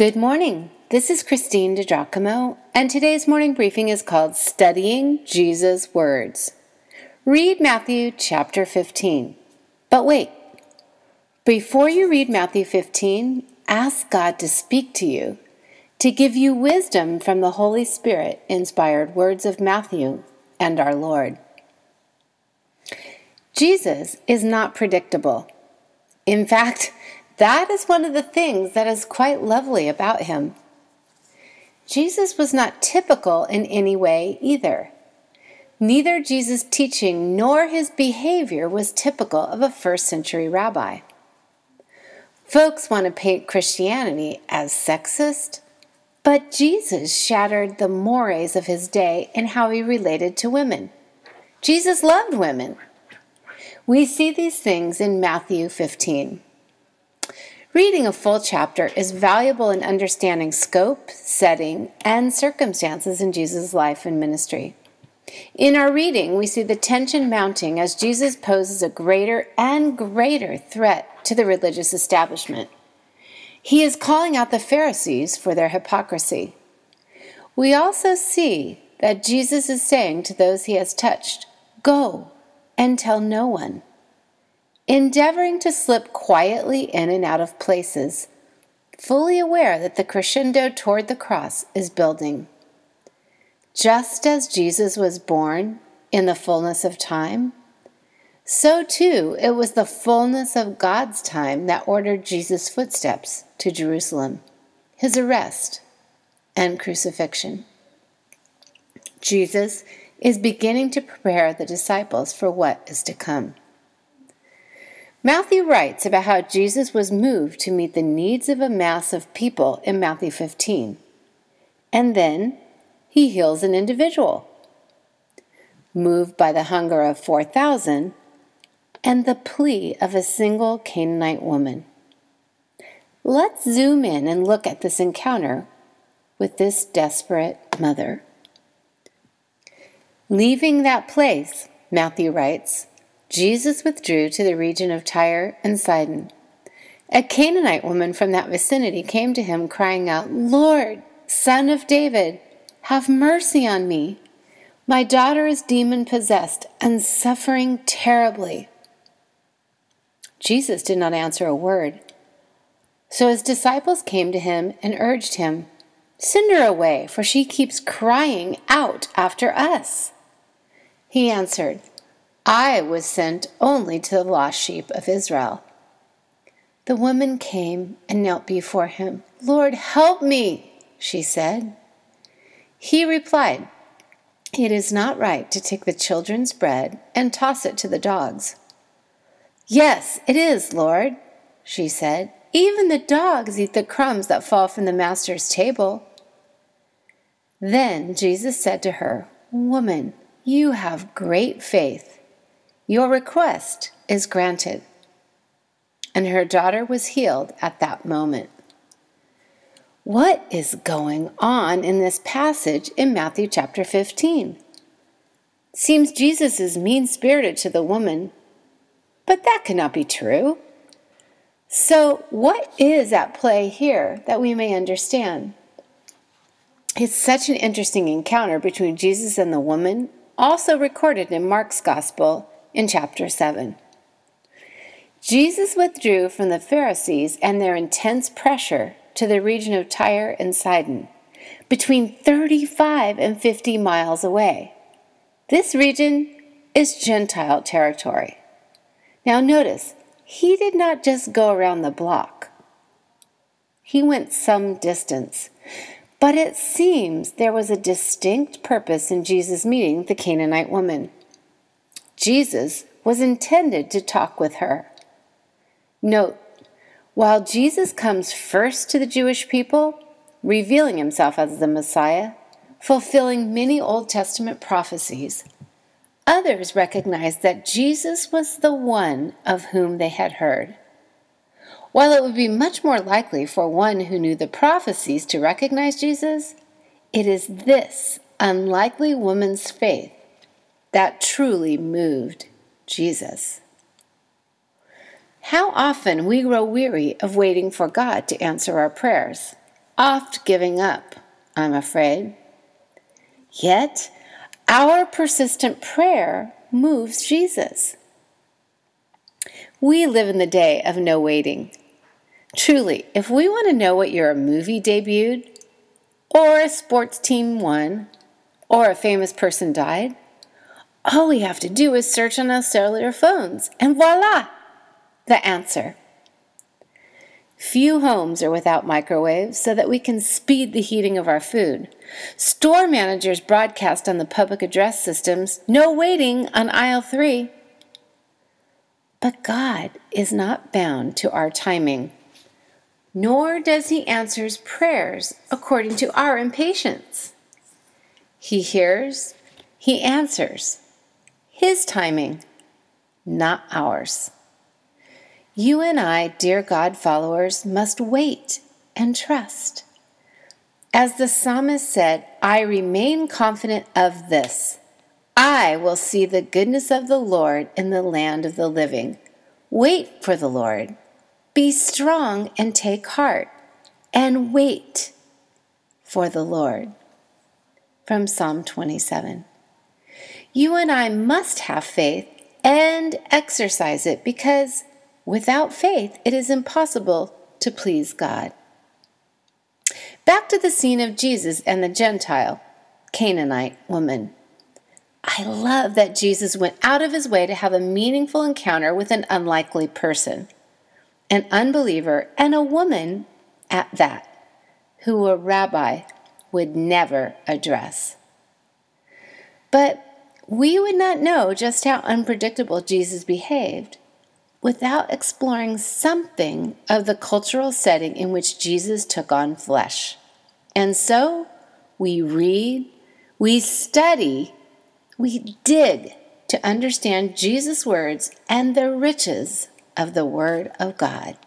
Good morning. This is Christine DiGiacomo, and today's morning briefing is called Studying Jesus' Words. Read Matthew chapter 15. But wait, before you read Matthew 15, ask God to speak to you, to give you wisdom from the Holy Spirit inspired words of Matthew and our Lord. Jesus is not predictable. In fact, that is one of the things that is quite lovely about him. Jesus was not typical in any way either. Neither Jesus' teaching nor his behavior was typical of a first century rabbi. Folks want to paint Christianity as sexist, but Jesus shattered the mores of his day in how he related to women. Jesus loved women. We see these things in Matthew 15. Reading a full chapter is valuable in understanding scope, setting, and circumstances in Jesus' life and ministry. In our reading, we see the tension mounting as Jesus poses a greater and greater threat to the religious establishment. He is calling out the Pharisees for their hypocrisy. We also see that Jesus is saying to those he has touched, Go and tell no one endeavoring to slip quietly in and out of places, fully aware that the crescendo toward the cross is building. Just as Jesus was born in the fullness of time, so too it was the fullness of God's time that ordered Jesus' footsteps to Jerusalem, his arrest and crucifixion. Jesus is beginning to prepare the disciples for what is to come. Matthew writes about how Jesus was moved to meet the needs of a mass of people in Matthew 15. And then he heals an individual. Moved by the hunger of 4,000 and the plea of a single Canaanite woman. Let's zoom in and look at this encounter with this desperate mother. Leaving that place, Matthew writes, Jesus withdrew to the region of Tyre and Sidon. A Canaanite woman from that vicinity came to him, crying out, Lord, son of David, have mercy on me. My daughter is demon possessed and suffering terribly. Jesus did not answer a word. So his disciples came to him and urged him, Send her away, for she keeps crying out after us. He answered, I was sent only to the lost sheep of Israel. The woman came and knelt before him. Lord, help me, she said. He replied, It is not right to take the children's bread and toss it to the dogs. Yes, it is, Lord, she said. Even the dogs eat the crumbs that fall from the master's table. Then Jesus said to her, Woman, you have great faith. Your request is granted. And her daughter was healed at that moment. What is going on in this passage in Matthew chapter 15? Seems Jesus is mean spirited to the woman, but that cannot be true. So, what is at play here that we may understand? It's such an interesting encounter between Jesus and the woman, also recorded in Mark's Gospel in chapter 7. Jesus withdrew from the Pharisees and their intense pressure to the region of Tyre and Sidon, between 35 and 50 miles away. This region is Gentile territory. Now, notice, he did not just go around the block, he went some distance. But it seems there was a distinct purpose in Jesus meeting the Canaanite woman. Jesus was intended to talk with her. Note, while Jesus comes first to the Jewish people, revealing himself as the Messiah, fulfilling many Old Testament prophecies, others recognized that Jesus was the one of whom they had heard. While it would be much more likely for one who knew the prophecies to recognize Jesus, it is this unlikely woman's faith that truly moved Jesus. How often we grow weary of waiting for God to answer our prayers. oft giving up, I'm afraid. Yet, our persistent prayer moves Jesus. We live in the day of no waiting. Truly, if we want to know what your movie debuted, or a sports team won, or a famous person died, all we have to do is search on our cellular phones, and voila, the answer. Few homes are without microwaves so that we can speed the heating of our food. Store managers broadcast on the public address systems, no waiting on aisle three. But God is not bound to our timing, nor does He answer prayers according to our impatience. He hears, He answers. His timing, not ours. You and I, dear God followers, must wait and trust. As the psalmist said, I remain confident of this I will see the goodness of the Lord in the land of the living. Wait for the Lord. Be strong and take heart, and wait for the Lord. From Psalm 27. You and I must have faith and exercise it because Without faith, it is impossible to please God. Back to the scene of Jesus and the Gentile, Canaanite woman. I love that Jesus went out of his way to have a meaningful encounter with an unlikely person, an unbeliever, and a woman at that, who a rabbi would never address. But we would not know just how unpredictable Jesus behaved without exploring something of the cultural setting in which Jesus took on flesh. And so we read, we study, we dig to understand Jesus' words and the riches of the Word of God.